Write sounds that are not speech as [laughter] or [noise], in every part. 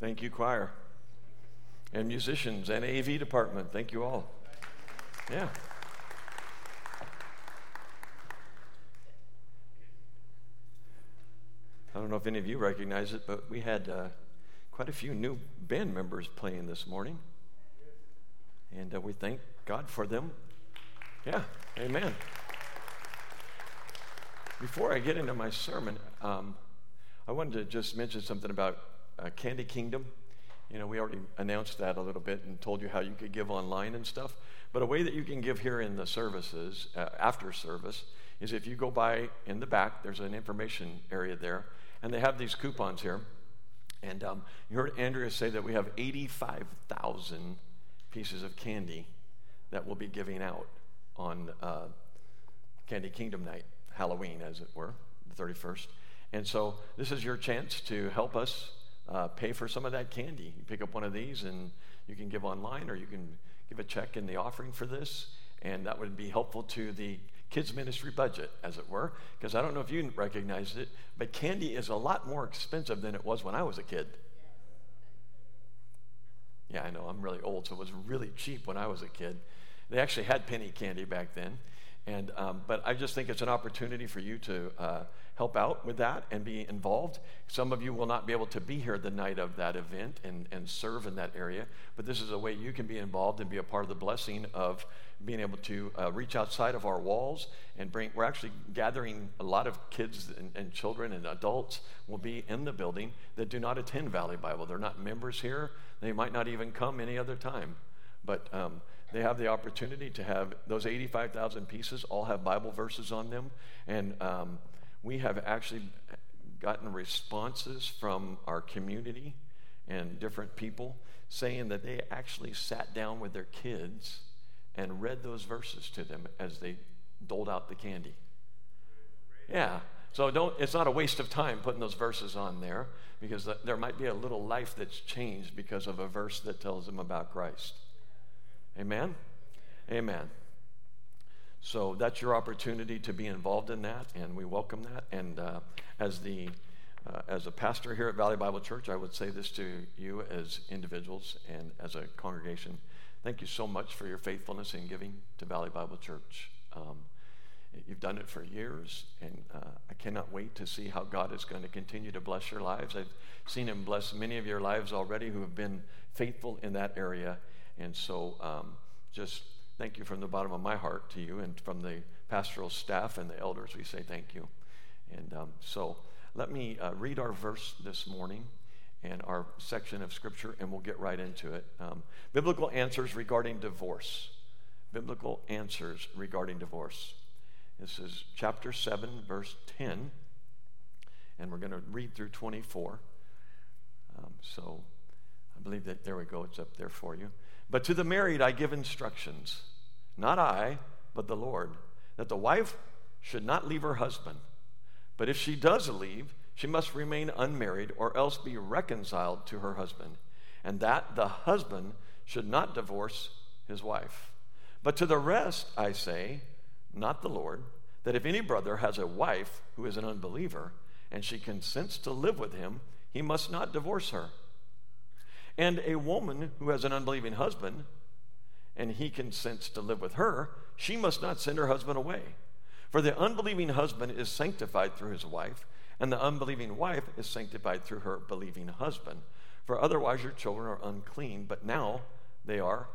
Thank you, choir. And musicians and AV department. Thank you all. Yeah. I don't know if any of you recognize it, but we had uh, quite a few new band members playing this morning. And uh, we thank God for them. Yeah, amen. Before I get into my sermon, um, I wanted to just mention something about uh, Candy Kingdom. You know, we already announced that a little bit and told you how you could give online and stuff. But a way that you can give here in the services, uh, after service, is if you go by in the back, there's an information area there, and they have these coupons here. And um, you heard Andrea say that we have 85,000 pieces of candy that we'll be giving out on uh, Candy Kingdom night, Halloween, as it were, the 31st. And so this is your chance to help us uh, pay for some of that candy. You pick up one of these and you can give online or you can give a check in the offering for this. And that would be helpful to the kids' ministry budget, as it were, because I don't know if you recognized it, but candy is a lot more expensive than it was when I was a kid. Yeah, I know, I'm really old, so it was really cheap when I was a kid. They actually had penny candy back then. And, um, but I just think it's an opportunity for you to uh, help out with that and be involved. Some of you will not be able to be here the night of that event and, and serve in that area, but this is a way you can be involved and be a part of the blessing of being able to uh, reach outside of our walls and bring. We're actually gathering a lot of kids and, and children and adults will be in the building that do not attend Valley Bible. They're not members here. They might not even come any other time. But um, they have the opportunity to have those 85,000 pieces all have Bible verses on them. And um, we have actually gotten responses from our community and different people saying that they actually sat down with their kids and read those verses to them as they doled out the candy. Yeah. So don't it's not a waste of time putting those verses on there because there might be a little life that's changed because of a verse that tells them about Christ. Amen. Amen. So that's your opportunity to be involved in that, and we welcome that. And uh, as the uh, as a pastor here at Valley Bible Church, I would say this to you as individuals and as a congregation. Thank you so much for your faithfulness in giving to Valley Bible Church. Um, you've done it for years, and uh, I cannot wait to see how God is going to continue to bless your lives. I've seen Him bless many of your lives already who have been faithful in that area. And so um, just thank you from the bottom of my heart to you and from the pastoral staff and the elders. We say thank you. And um, so let me uh, read our verse this morning and our section of scripture, and we'll get right into it. Um, biblical answers regarding divorce. Biblical answers regarding divorce. This is chapter 7, verse 10, and we're going to read through 24. Um, so I believe that there we go, it's up there for you. But to the married I give instructions, not I, but the Lord, that the wife should not leave her husband. But if she does leave, she must remain unmarried or else be reconciled to her husband, and that the husband should not divorce his wife. But to the rest I say, not the Lord, that if any brother has a wife who is an unbeliever, and she consents to live with him, he must not divorce her. And a woman who has an unbelieving husband and he consents to live with her, she must not send her husband away. For the unbelieving husband is sanctified through his wife, and the unbelieving wife is sanctified through her believing husband. For otherwise your children are unclean, but now they are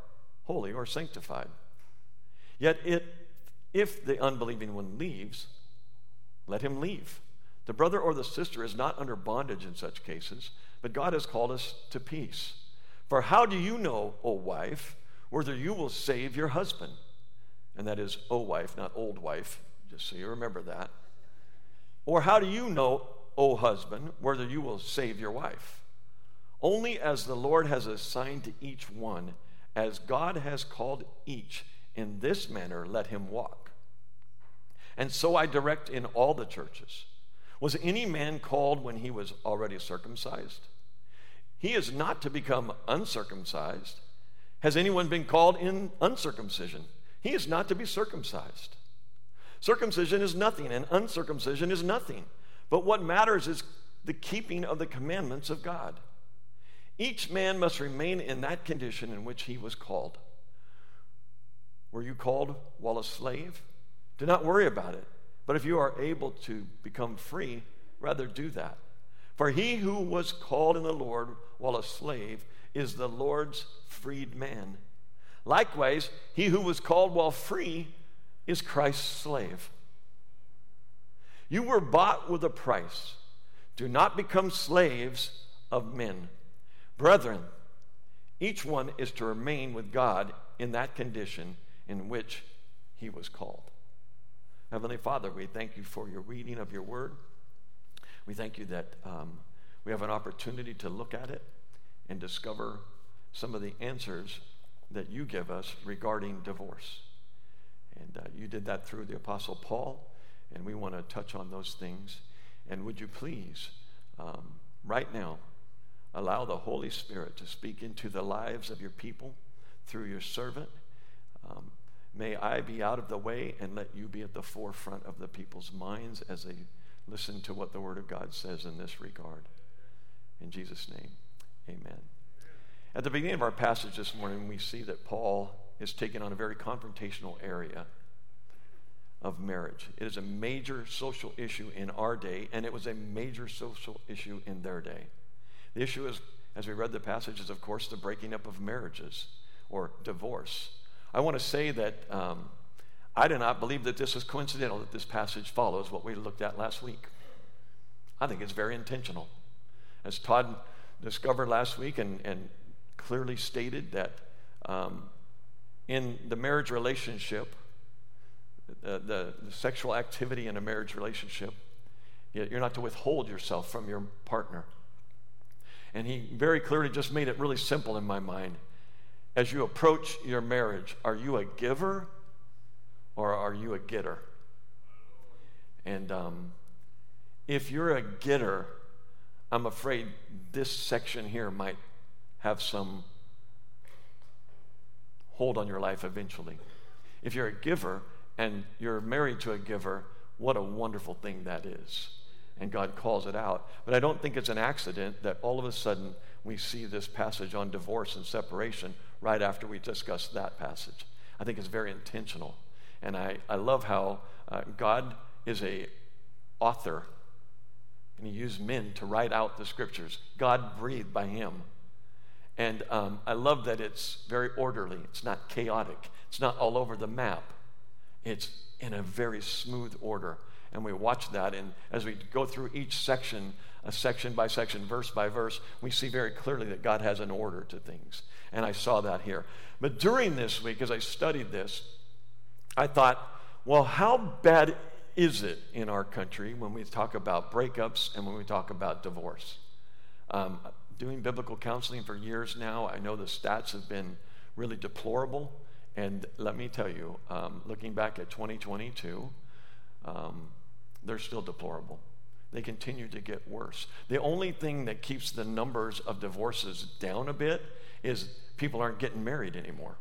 holy or sanctified. Yet it, if the unbelieving one leaves, let him leave. The brother or the sister is not under bondage in such cases but God has called us to peace. For how do you know, O wife, whether you will save your husband? And that is, O wife, not old wife, just so you remember that. Or how do you know, O husband, whether you will save your wife? Only as the Lord has assigned to each one, as God has called each, in this manner let him walk. And so I direct in all the churches. Was any man called when he was already circumcised? He is not to become uncircumcised. Has anyone been called in uncircumcision? He is not to be circumcised. Circumcision is nothing, and uncircumcision is nothing. But what matters is the keeping of the commandments of God. Each man must remain in that condition in which he was called. Were you called while a slave? Do not worry about it. But if you are able to become free, rather do that. For he who was called in the Lord while a slave is the Lord's freed man. Likewise, he who was called while free is Christ's slave. You were bought with a price. Do not become slaves of men. Brethren, each one is to remain with God in that condition in which he was called. Heavenly Father, we thank you for your reading of your word. We thank you that um, we have an opportunity to look at it and discover some of the answers that you give us regarding divorce. And uh, you did that through the Apostle Paul, and we want to touch on those things. And would you please, um, right now, allow the Holy Spirit to speak into the lives of your people through your servant? Um, may I be out of the way and let you be at the forefront of the people's minds as they listen to what the Word of God says in this regard. In Jesus' name, amen. At the beginning of our passage this morning, we see that Paul is taking on a very confrontational area of marriage. It is a major social issue in our day, and it was a major social issue in their day. The issue is, as we read the passage, is of course the breaking up of marriages or divorce. I want to say that um, I do not believe that this is coincidental that this passage follows what we looked at last week. I think it's very intentional. As Todd discovered last week and, and clearly stated that um, in the marriage relationship, the, the, the, sexual activity in a marriage relationship, you're not to withhold yourself from your partner. And he very clearly just made it really simple in my mind. As you approach your marriage, are you a giver or are you a getter? And um, if you're a getter, I'm afraid this section here might have some hold on your life eventually. If you're a giver and you're married to a giver, what a wonderful thing that is. And God calls it out. But I don't think it's an accident that all of a sudden we see this passage on divorce and separation right after we discuss that passage. I think it's very intentional. And I, I love how uh, God is a author and he used men to write out the scriptures. God breathed by him. And um, I love that it's very orderly. It's not chaotic. It's not all over the map. It's in a very smooth order. And we watch that. And as we go through each section, a section by section, verse by verse, we see very clearly that God has an order to things. And I saw that here. But during this week, as I studied this, I thought, well, how bad is it in our country when we talk about breakups and when we talk about divorce? Um, doing biblical counseling for years now, I know the stats have been really deplorable. And let me tell you, um, looking back at 2022, um, they're still deplorable. They continue to get worse. The only thing that keeps the numbers of divorces down a bit is people aren't getting married anymore.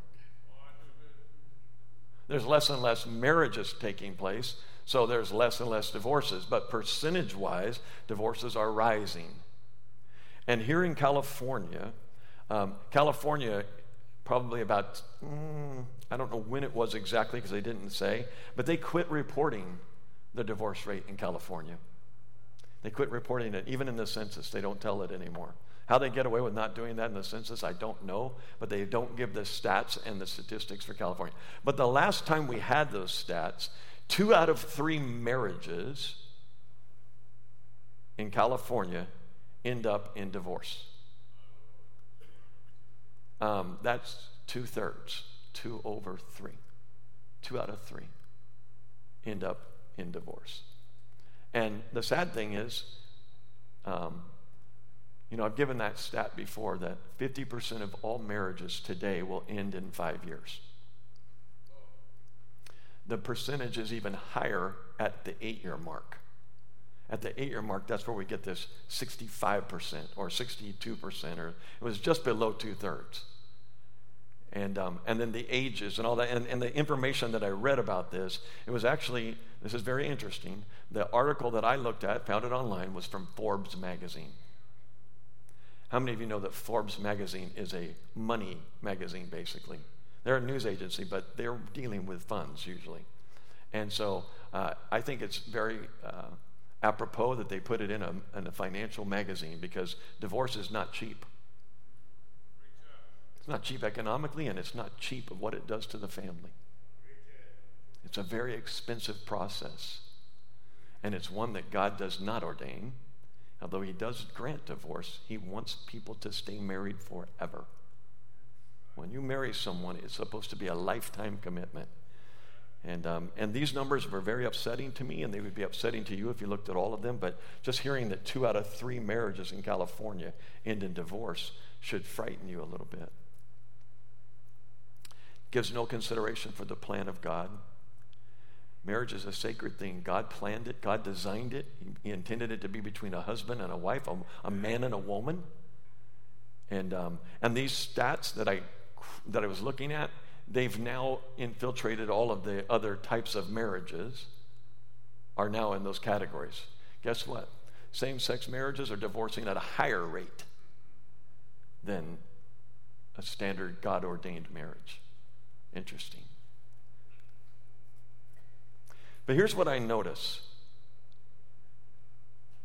There's less and less marriages taking place, so there's less and less divorces. But percentage wise, divorces are rising. And here in California, um, California, probably about, mm, I don't know when it was exactly because they didn't say, but they quit reporting the divorce rate in California. They quit reporting it, even in the census. They don't tell it anymore. How they get away with not doing that in the census, I don't know, but they don't give the stats and the statistics for California. But the last time we had those stats, two out of three marriages in California end up in divorce. Um, that's two thirds, two over three. Two out of three end up in divorce. And the sad thing is, um, you know, I've given that stat before that 50% of all marriages today will end in five years. The percentage is even higher at the eight year mark. At the eight year mark, that's where we get this 65% or 62%, or it was just below two thirds. And, um, and then the ages and all that. And, and the information that I read about this, it was actually, this is very interesting. The article that I looked at, found it online, was from Forbes magazine. How many of you know that Forbes magazine is a money magazine, basically? They're a news agency, but they're dealing with funds usually. And so uh, I think it's very uh, apropos that they put it in a, in a financial magazine because divorce is not cheap. It's not cheap economically, and it's not cheap of what it does to the family. It's a very expensive process. And it's one that God does not ordain. Although He does grant divorce, He wants people to stay married forever. When you marry someone, it's supposed to be a lifetime commitment. And, um, and these numbers were very upsetting to me, and they would be upsetting to you if you looked at all of them. But just hearing that two out of three marriages in California end in divorce should frighten you a little bit. Gives no consideration for the plan of God. Marriage is a sacred thing. God planned it, God designed it. He intended it to be between a husband and a wife, a, a man and a woman. And, um, and these stats that I, that I was looking at, they've now infiltrated all of the other types of marriages, are now in those categories. Guess what? Same sex marriages are divorcing at a higher rate than a standard God ordained marriage. Interesting. But here's what I notice.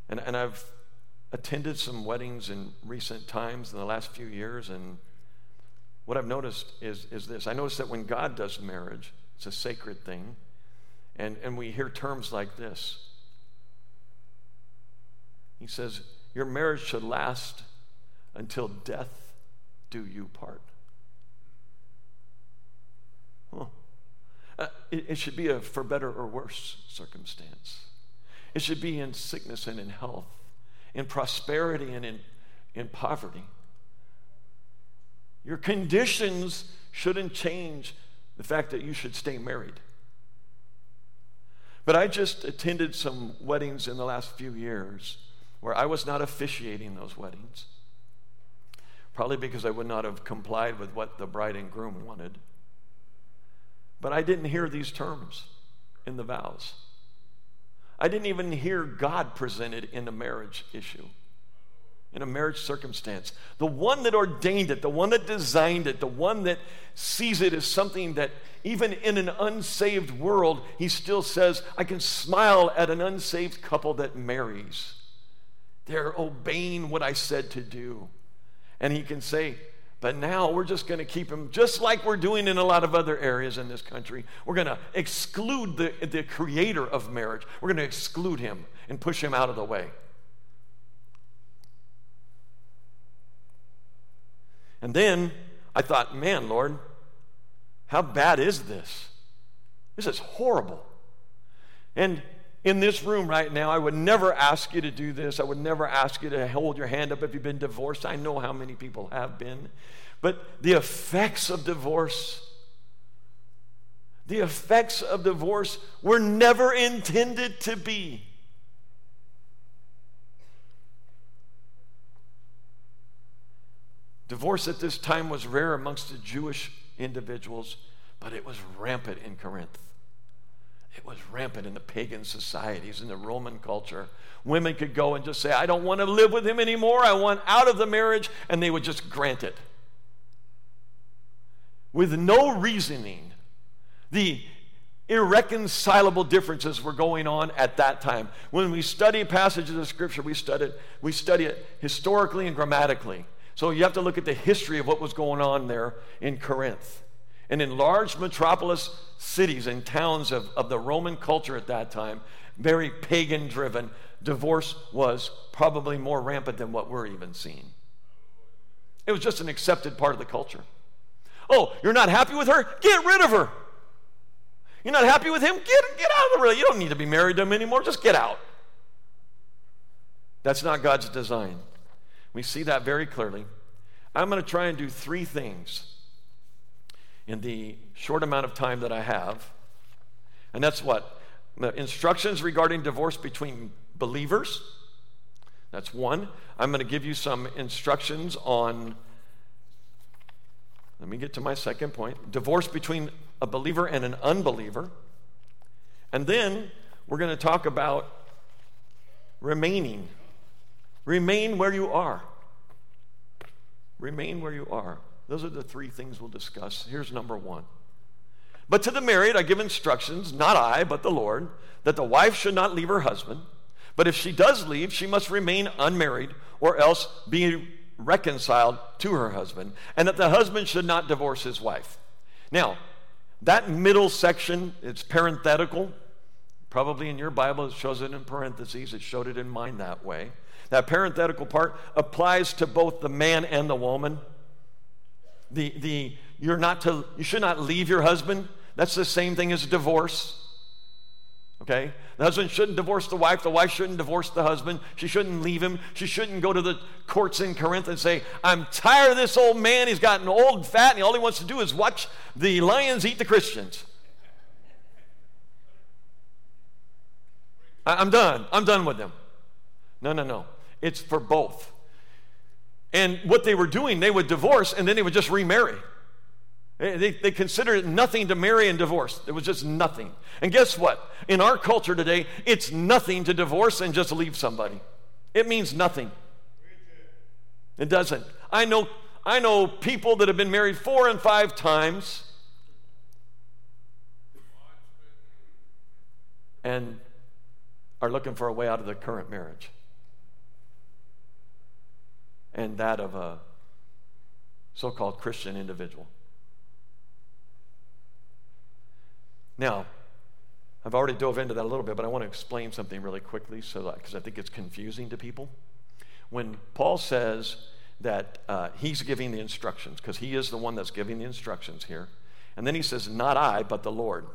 And, and I've attended some weddings in recent times in the last few years, and what I've noticed is, is this. I notice that when God does marriage, it's a sacred thing, and, and we hear terms like this. He says, Your marriage should last until death do you part. Huh. Uh, [laughs] it, it should be a for better or worse circumstance. It should be in sickness and in health, in prosperity and in, in poverty. Your conditions shouldn't change the fact that you should stay married. But I just attended some weddings in the last few years where I was not officiating those weddings. Probably because I would not have complied with what the bride and groom wanted. But I didn't hear these terms in the vows. I didn't even hear God presented in a marriage issue, in a marriage circumstance. The one that ordained it, the one that designed it, the one that sees it as something that even in an unsaved world, he still says, I can smile at an unsaved couple that marries. They're obeying what I said to do. And he can say, but now we're just going to keep him, just like we're doing in a lot of other areas in this country. We're going to exclude the, the creator of marriage. We're going to exclude him and push him out of the way. And then I thought, man, Lord, how bad is this? This is horrible. And in this room right now, I would never ask you to do this. I would never ask you to hold your hand up if you've been divorced. I know how many people have been. But the effects of divorce, the effects of divorce were never intended to be. Divorce at this time was rare amongst the Jewish individuals, but it was rampant in Corinth. It was rampant in the pagan societies, in the Roman culture. Women could go and just say, I don't want to live with him anymore. I want out of the marriage, and they would just grant it. With no reasoning. The irreconcilable differences were going on at that time. When we study passages of Scripture, we study, we study it historically and grammatically. So you have to look at the history of what was going on there in Corinth. And in large metropolis cities and towns of, of the Roman culture at that time, very pagan driven, divorce was probably more rampant than what we're even seeing. It was just an accepted part of the culture. Oh, you're not happy with her? Get rid of her. You're not happy with him? Get, get out of the relationship. You don't need to be married to him anymore. Just get out. That's not God's design. We see that very clearly. I'm going to try and do three things in the short amount of time that I have. And that's what? The instructions regarding divorce between believers. That's one. I'm going to give you some instructions on, let me get to my second point divorce between a believer and an unbeliever. And then we're going to talk about remaining. Remain where you are. remain where you are. Those are the three things we'll discuss. Here's number one. But to the married, I give instructions, not I, but the Lord, that the wife should not leave her husband. But if she does leave, she must remain unmarried or else be reconciled to her husband, and that the husband should not divorce his wife. Now, that middle section, it's parenthetical. Probably in your Bible, it shows it in parentheses. It showed it in mine that way. That parenthetical part applies to both the man and the woman. The, the, you're not to, you should not leave your husband. That's the same thing as divorce. Okay? The husband shouldn't divorce the wife. The wife shouldn't divorce the husband. She shouldn't leave him. She shouldn't go to the courts in Corinth and say, I'm tired of this old man. He's gotten old and fat, and all he wants to do is watch the lions eat the Christians. I'm done. I'm done with them. No, no, no. It's for both. And what they were doing, they would divorce and then they would just remarry. They, they considered it nothing to marry and divorce. It was just nothing. And guess what? In our culture today, it's nothing to divorce and just leave somebody. It means nothing. It doesn't. I know, I know people that have been married four and five times and are looking for a way out of the current marriage and that of a so called Christian individual. Now, I've already dove into that a little bit, but I want to explain something really quickly so because I think it's confusing to people. When Paul says that uh, he's giving the instructions, because he is the one that's giving the instructions here, and then he says, Not I, but the Lord.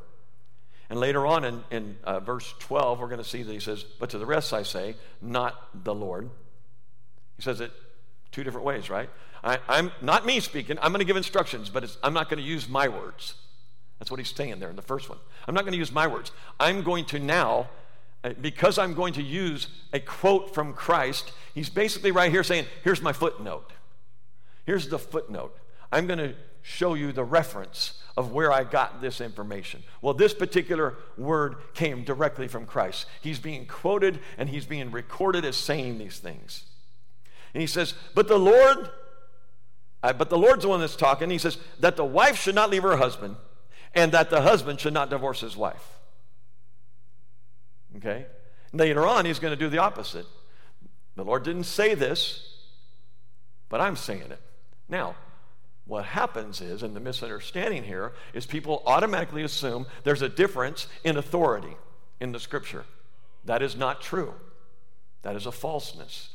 And later on in, in uh, verse 12, we're going to see that he says, But to the rest I say, not the Lord. He says it two different ways, right? I, am not me speaking. I'm going to give instructions, but I'm not going to use my words. That's what he's saying there in the first one. I'm not going to use my words. I'm going to now, uh, because I'm going to use a quote from Christ, he's basically right here saying, here's my footnote. Here's the footnote. I'm going to show you the reference of where I got this information. Well, this particular word came directly from Christ. He's being quoted and he's being recorded as saying these things. And he says, But the Lord, uh, but the Lord's the one that's talking. He says, That the wife should not leave her husband and that the husband should not divorce his wife. Okay? Later on, he's going to do the opposite. The Lord didn't say this, but I'm saying it. Now, what happens is, and the misunderstanding here, is people automatically assume there's a difference in authority in the scripture. That is not true. That is a falseness.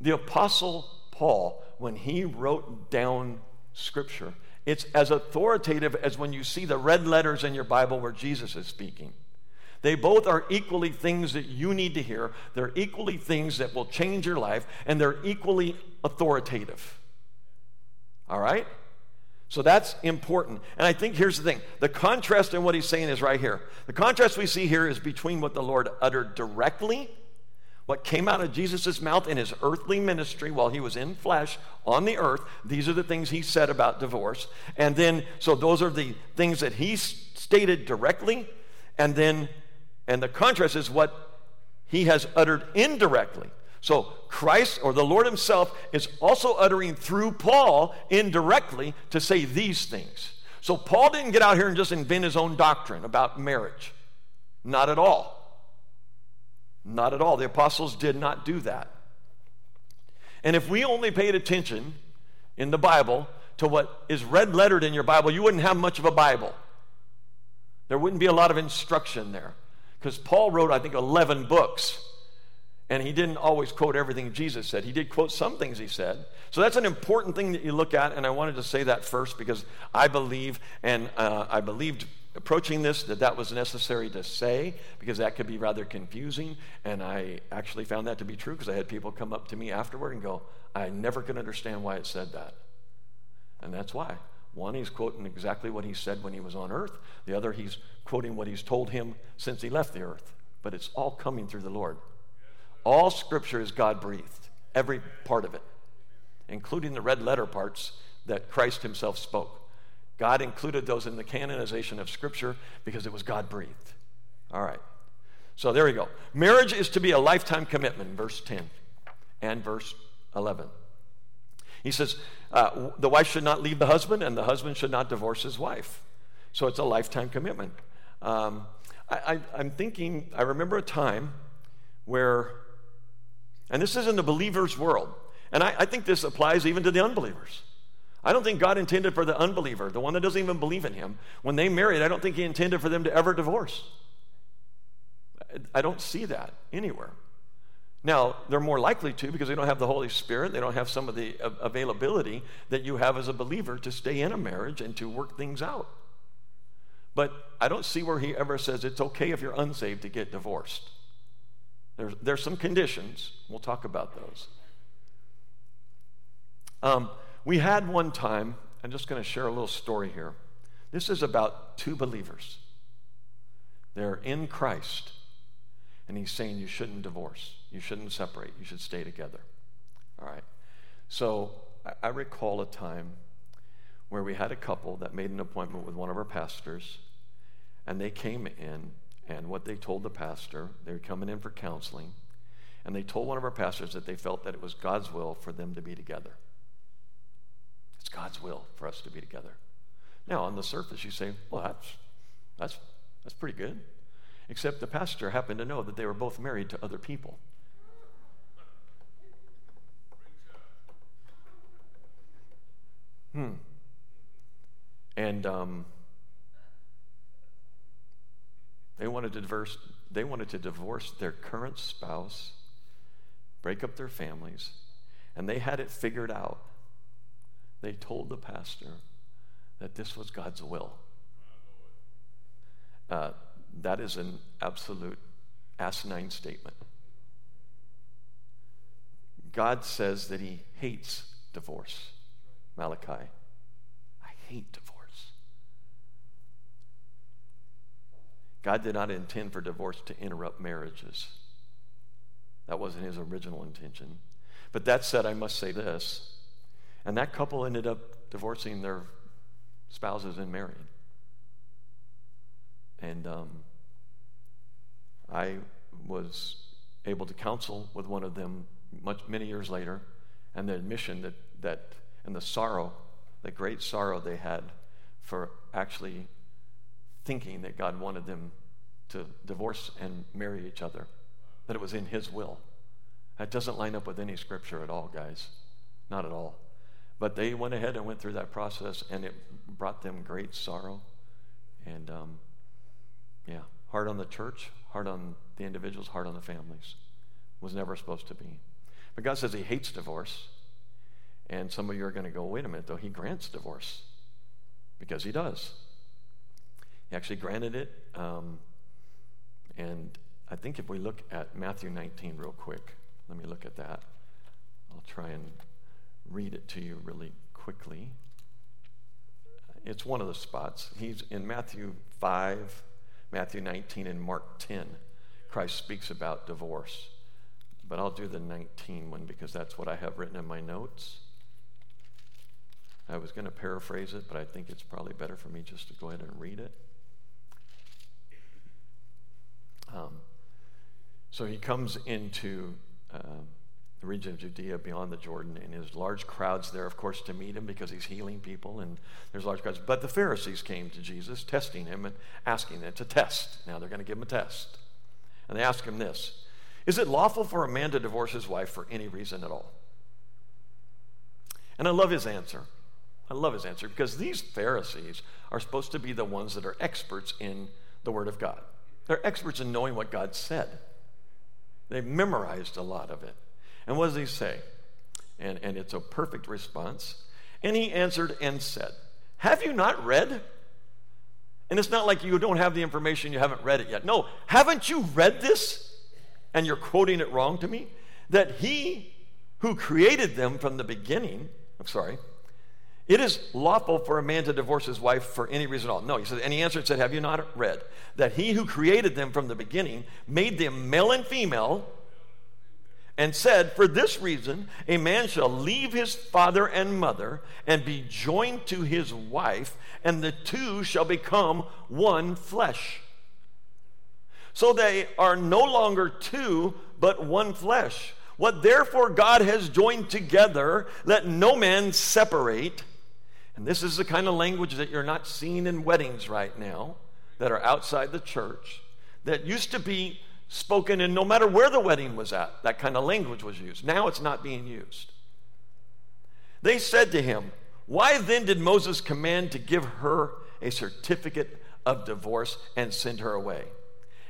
The Apostle Paul, when he wrote down scripture, it's as authoritative as when you see the red letters in your Bible where Jesus is speaking. They both are equally things that you need to hear. They're equally things that will change your life, and they're equally authoritative. All right? So that's important. And I think here's the thing the contrast in what he's saying is right here. The contrast we see here is between what the Lord uttered directly what came out of Jesus' mouth in his earthly ministry while he was in flesh on the earth, these are the things he said about divorce. And then, so those are the things that he stated directly. And then, and the contrast is what he has uttered indirectly. So Christ or the Lord himself is also uttering through Paul indirectly to say these things. So Paul didn't get out here and just invent his own doctrine about marriage. Not at all. Not at all. The apostles did not do that. And if we only paid attention in the Bible to what is red lettered in your Bible, you wouldn't have much of a Bible. There wouldn't be a lot of instruction there. Because Paul wrote, I think, 11 books. And he didn't always quote everything Jesus said. He did quote some things he said. So that's an important thing that you look at. And I wanted to say that first because I believe, and uh, I believed approaching this that that was necessary to say because that could be rather confusing. And I actually found that to be true because I had people come up to me afterward and go, I never could understand why it said that. And that's why. One, he's quoting exactly what he said when he was on earth. The other, he's quoting what he's told him since he left the earth. But it's all coming through the Lord. All scripture is God breathed, every part of it, including the red letter parts that Christ himself spoke. God included those in the canonization of Scripture because it was God breathed. All right. So there we go. Marriage is to be a lifetime commitment, verse 10 and verse 11. He says uh, the wife should not leave the husband, and the husband should not divorce his wife. So it's a lifetime commitment. Um, I, am thinking, I remember a time where, and this is in the believer's world, and I, I think this applies even to the unbelievers. I don't think God intended for the unbeliever, the one that doesn't even believe in Him, when they married, I don't think He intended for them to ever divorce. I don't see that anywhere. Now, they're more likely to because they don't have the Holy Spirit. They don't have some of the availability that you have as a believer to stay in a marriage and to work things out. But I don't see where he ever says it's okay if you're unsaved to get divorced. There's, there's some conditions. We'll talk about those. Um, we had one time, I'm just going to share a little story here. This is about two believers. They're in Christ, and he's saying you shouldn't divorce, you shouldn't separate, you should stay together. All right. So I, recall a time where we had a couple that made an appointment with one of our pastors, and they came in, and what they told the pastor, they were coming in for counseling, and they told one of our pastors that they felt that it was God's will for them to be together. God's will for us to be together. Now, on the surface, you say, well, that's, that's, that's pretty good. Except the pastor happened to know that they were both married to other people. Hmm. And um, they wanted to divorce. They wanted to divorce their current spouse, break up their families, and they had it figured out. They told the pastor that this was God's will. Uh, that is an absolute asinine statement. God says that He hates divorce. Malachi. I hate divorce. God did not intend for divorce to interrupt marriages. That wasn't his original intention. But that said, I must say this. And that couple ended up divorcing their spouses and marrying. And um, I was able to counsel with one of them much, many years later, and the admission that, that and the sorrow, the great sorrow they had for actually thinking that God wanted them to divorce and marry each other, that it was in His will. That doesn't line up with any scripture at all, guys. Not at all. But they went ahead and went through that process, and it brought them great sorrow. And um, yeah, hard on the church, hard on the individuals, hard on the families. Was never supposed to be. But God says He hates divorce. And some of you are going to go, wait a minute, though, He grants divorce. Because He does. He actually granted it. Um, and I think if we look at Matthew 19 real quick, let me look at that. I'll try and read it to you really quickly. It's one of the spots. He's in Matthew 5, Matthew 19, and Mark 10. Christ speaks about divorce. But I'll do the 19 one because that's what I have written in my notes. I was going to paraphrase it, but I think it's probably better for me just to go ahead and read it. Um, so he comes into uh, the region of Judea beyond the Jordan, and there's large crowds there, of course, to meet him because he's healing people, and there's large crowds. But the Pharisees came to Jesus, testing him and asking him. to test. Now they're going to give him a test. And they ask him this Is it lawful for a man to divorce his wife for any reason at all? And I love his answer. I love his answer because these Pharisees are supposed to be the ones that are experts in the Word of God. They're experts in knowing what God said. They've memorized a lot of it. And what does he say? And, and it's a perfect response. And he answered and said, Have you not read? And it's not like you don't have the information, you haven't read it yet. No, haven't you read this? And you're quoting it wrong to me? That he who created them from the beginning, I'm sorry, it is lawful for a man to divorce his wife for any reason at all. No, he said, and he answered, and said, Have you not read that he who created them from the beginning made them male and female, and said, For this reason, a man shall leave his father and mother and be joined to his wife, and the two shall become one flesh. So they are no longer two, but one flesh. What therefore God has joined together, let no man separate. And this is the kind of language that you're not seeing in weddings right now that are outside the church that used to be spoken in no matter where the wedding was at. That kind of language was used. Now it's not being used. They said to him, Why then did Moses command to give her a certificate of divorce and send her away?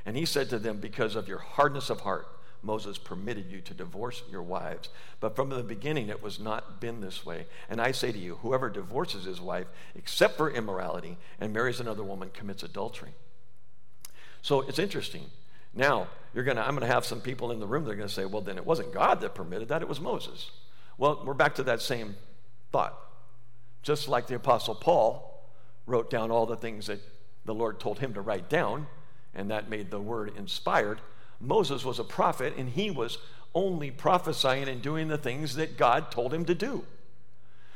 And he said to them, Because of your hardness of heart, Moses permitted you to divorce your wives. But from the beginning, it was not been this way. And I say to you, whoever divorces his wife, except for immorality, and marries another woman, commits adultery. So it's interesting. Now, you're gonna, I'm going to have some people in the room that are going to say, well, then it wasn't God that permitted that, it was Moses. Well, we're back to that same thought. Just like the Apostle Paul wrote down all the things that the Lord told him to write down, and that made the word inspired. Moses was a prophet, and he was only prophesying and doing the things that God told him to do.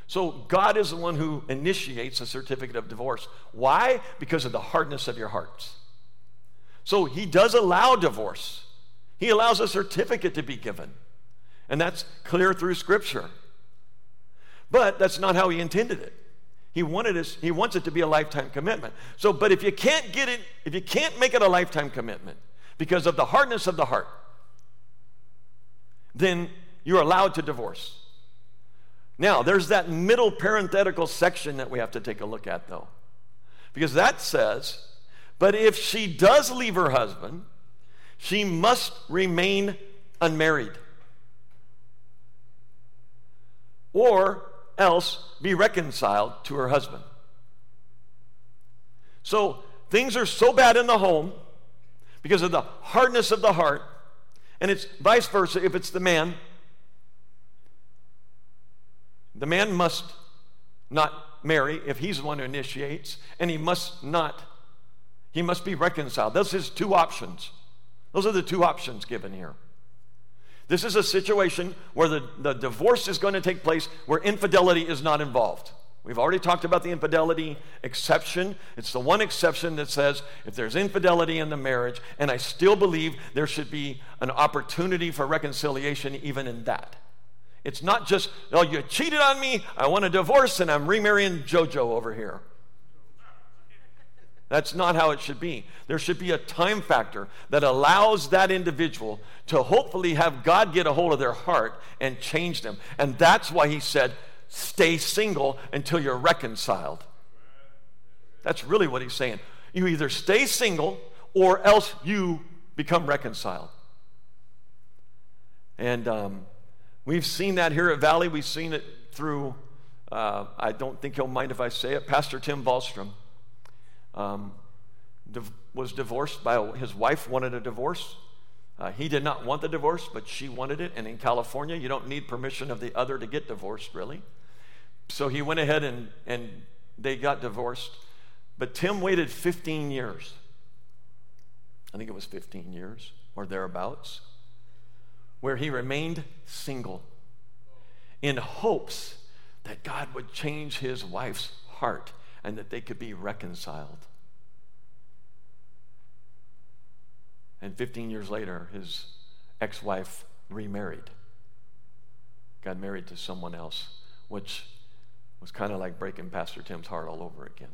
So God is the one who initiates a certificate of divorce. Why? Because of the hardness of your hearts. So he does allow divorce. He allows a certificate to be given. And that's clear through scripture. But that's not how he intended it. He wanted us, he wants it to be a lifetime commitment. So, but if you can't get it, if you can't make it a lifetime commitment because of the hardness of the heart, then you're allowed to divorce. Now, there's that middle parenthetical section that we have to take a look at, though. Because that says, but if she does leave her husband, she must remain unmarried. Or else be reconciled to her husband. So things are so bad in the home because of the hardness of the heart, and it's vice versa if it's the man. The man must not marry if he's the one who initiates, and he must not, he must be reconciled. Those are his two options. Those are the two options given here. This is a situation where the, the divorce is going to take place where infidelity is not involved. We've already talked about the infidelity exception. It's the one exception that says if there's infidelity in the marriage, and I still believe there should be an opportunity for reconciliation even in that. It's not just, oh, you cheated on me, I want a divorce, and I'm remarrying JoJo over here. That's not how it should be. There should be a time factor that allows that individual to hopefully have God get a hold of their heart and change them. And that's why he said, stay single until you're reconciled. That's really what he's saying. You either stay single or else you become reconciled. And um, we've seen that here at Valley. We've seen it through, uh, I don't think he'll mind if I say it, Pastor Tim Ballstrom um, div- was divorced by his wife wanted a divorce. Uh, he did not want the divorce, but she wanted it. And in California, you don't need permission of the other to get divorced, really. So he went ahead and, and they got divorced. But Tim waited 15 years. I think it was 15 years or thereabouts, where he remained single in hopes that God would change his wife's heart and that they could be reconciled. And 15 years later, his ex wife remarried, got married to someone else, which was kind of like breaking Pastor Tim's heart all over again.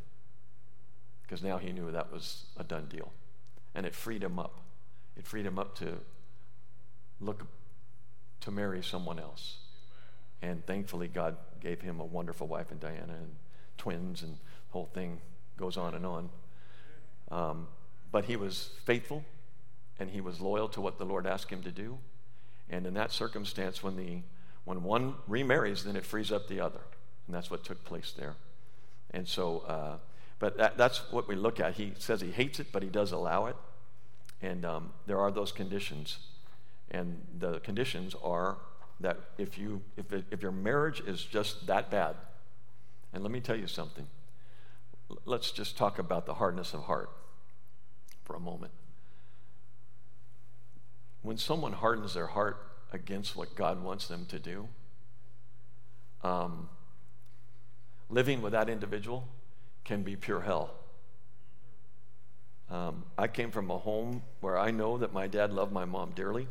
Because now he knew that was a done deal. And it freed him up. It freed him up to look to marry someone else. And thankfully, God gave him a wonderful wife in Diana and twins and the whole thing goes on and on. Um, but he was faithful and he was loyal to what the Lord asked him to do. And in that circumstance, when, the, when one remarries, then it frees up the other. And that's what took place there. And so, uh, but that, that's what we look at. He says he hates it, but he does allow it. And um, there are those conditions. And the conditions are that if, you, if, it, if your marriage is just that bad, and let me tell you something let's just talk about the hardness of heart for a moment. When someone hardens their heart against what God wants them to do, um, living with that individual can be pure hell. Um, I came from a home where I know that my dad loved my mom dearly.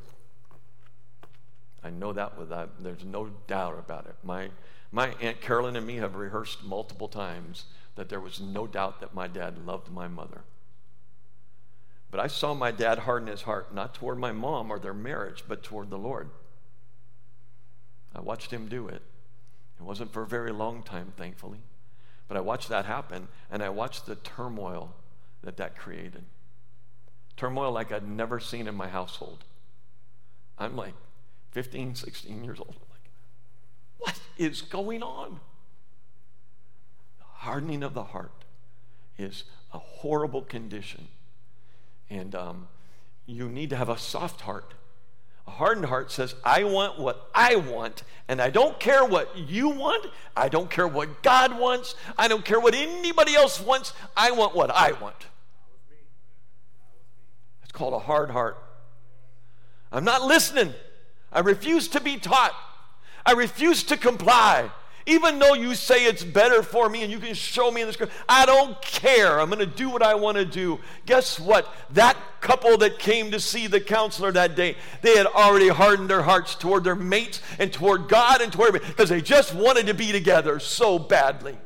I know that without, there's no doubt about it. My, my Aunt Carolyn and me have rehearsed multiple times that there was no doubt that my dad loved my mother. But I saw my dad harden his heart, not toward my mom or their marriage, but toward the Lord. I watched him do it. It wasn't for a very long time, thankfully. But I watched that happen, and I watched the turmoil that that created. Turmoil like I'd never seen in my household. I'm like 15, 16 years old. What is going on? Hardening of the heart is a horrible condition. And um, you need to have a soft heart a hardened heart says, I want what I want, and I don't care what you want. I don't care what God wants. I don't care what anybody else wants. I want what I want. It's called a hard heart. I'm not listening. I refuse to be taught. I refuse to comply. Even though you say it's better for me and you can show me in the scripture, I don't care. I'm going to do what I want to do. Guess what? That couple that came to see the counselor that day, they had already hardened their hearts toward their mates and toward God and toward me because they just wanted to be together so badly.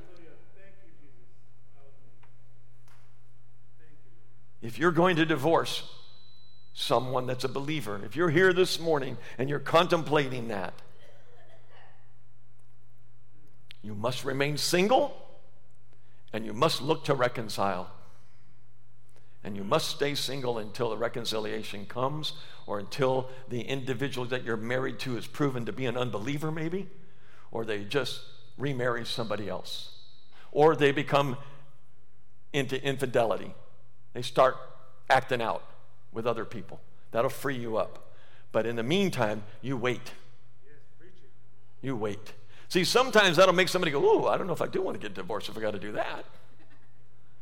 If you're going to divorce someone that's a believer, if you're here this morning and you're contemplating that, you must remain single and you must look to reconcile. And you must stay single until the reconciliation comes or until the individual that you're married to is proven to be an unbeliever, maybe, or they just remarry somebody else, or they become into infidelity. They start acting out with other people. That'll free you up. But in the meantime, you wait. You wait. See, sometimes that'll make somebody go, Ooh, I don't know if I do want to get divorced if I got to do that.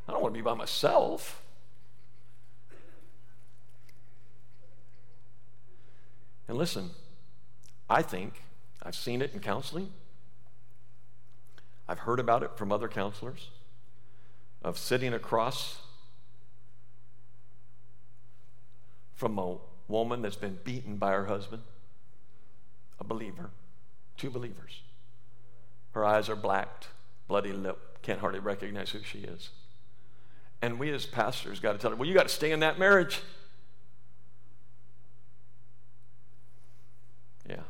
I don't want to be by myself. And listen, I think I've seen it in counseling. I've heard about it from other counselors of sitting across from a woman that's been beaten by her husband, a believer, two believers. Her eyes are blacked, bloody lip, can't hardly recognize who she is. And we as pastors got to tell her, well, you got to stay in that marriage. Yeah.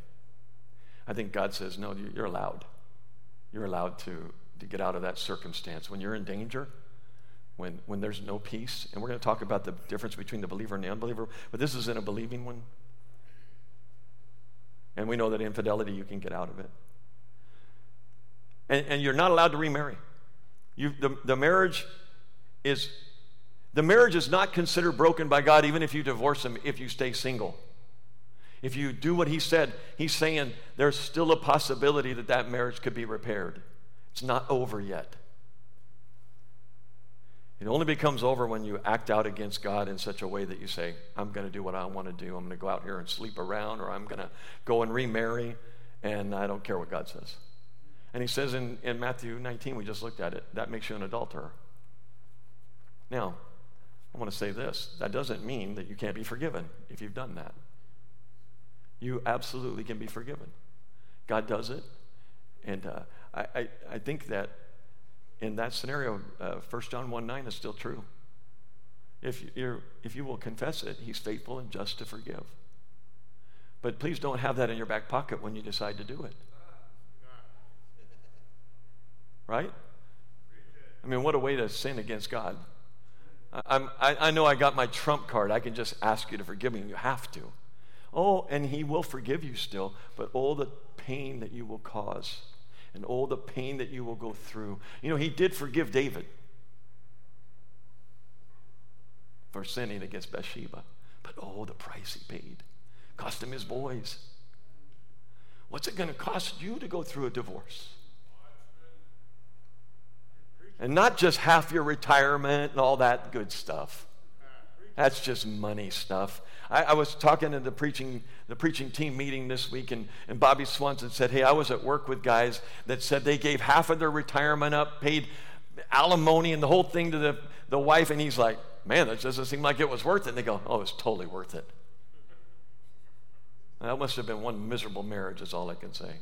I think God says, no, you're allowed. You're allowed to, to get out of that circumstance. When you're in danger, when, when there's no peace, and we're going to talk about the difference between the believer and the unbeliever, but this is in a believing one. And we know that infidelity, you can get out of it and, and you're not allowed to remarry. You, the, the marriage is the marriage is not considered broken by God even if you divorce him if you stay single. If you do what he said, he's saying there's still a possibility that that marriage could be repaired. It's not over yet. It only becomes over when you act out against God in such a way that you say, I'm going to do what I want to do. I'm going to go out here and sleep around, or I'm going to go and remarry, and I don't care what God says. And he says in, in Matthew 19, we just looked at it, that makes you an adulterer. Now, I want to say this that doesn't mean that you can't be forgiven if you've done that. You absolutely can be forgiven. God does it. And uh, I, I, I, think that in that scenario, uh, 1 John 1 9 is still true. If, you're, if you will confess it, he's faithful and just to forgive. But please don't have that in your back pocket when you decide to do it. Right? I mean, what a way to sin against God. I, I, I know I got my trump card. I can just ask you to forgive me. You have to. Oh, and He will forgive you still, but all the pain that you will cause and all the pain that you will go through. You know, He did forgive David for sinning against Bathsheba, but oh, the price He paid cost him his boys. What's it going to cost you to go through a divorce? And not just half your retirement and all that good stuff. That's just money stuff. I, I, was talking to the preaching, the preaching team meeting this week, and, and Bobby Swanson said, Hey, I was at work with guys that said they gave half of their retirement up, paid alimony and the whole thing to the, the wife. And he's like, Man, that doesn't seem like it was worth it. And they go, Oh, it's totally worth it. That must have been one miserable marriage, is all I can say.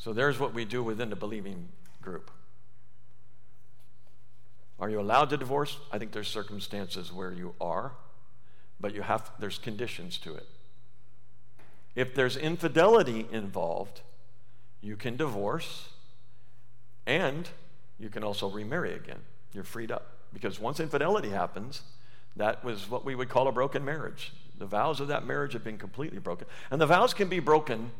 So there's what we do within the believing group. Are you allowed to divorce? I think there's circumstances where you are, but you have there's conditions to it. If there's infidelity involved, you can divorce and you can also remarry again. You're freed up. Because once infidelity happens, that was what we would call a broken marriage. The vows of that marriage have been completely broken. And the vows can be broken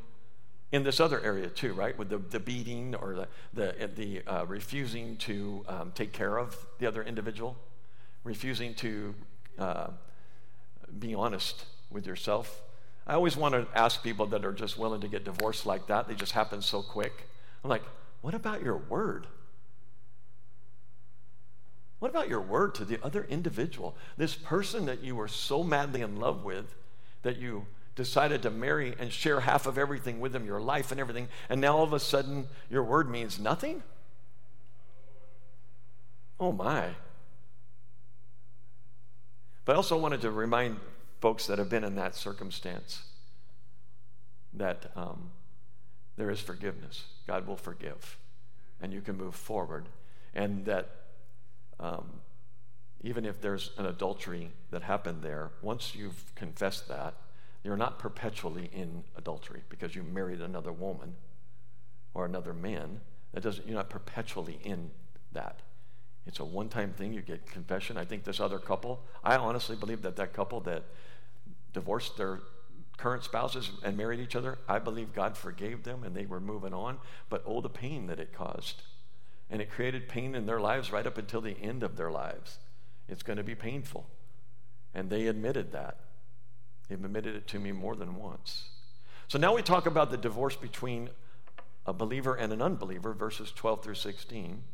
in this other area too, right? With the, the beating or the, the, the uh, refusing to um, take care of the other individual, refusing to uh, be honest with yourself. I always want to ask people that are just willing to get divorced like that, they just happen so quick. I'm like, what about your word? What about your word to the other individual? This person that you were so madly in love with that you decided to marry and share half of everything with them, your life and everything, and now all of a sudden your word means nothing? Oh my. But I also wanted to remind folks that have been in that circumstance that um, there is forgiveness. God will forgive, and you can move forward. And that um, even if there's an adultery that happened there, once you've confessed that, you're not perpetually in adultery because you married another woman or another man. That doesn't, you're not perpetually in that. It's a one time thing. You get confession. I think this other couple, I honestly believe that that couple that divorced their current spouses and married each other, I believe God forgave them and they were moving on. But oh, the pain that it caused. And it created pain in their lives right up until the end of their lives. It's going to be painful. And they admitted that. They've admitted it to me more than once. So now we talk about the divorce between a believer and an unbeliever, verses 12 through 16.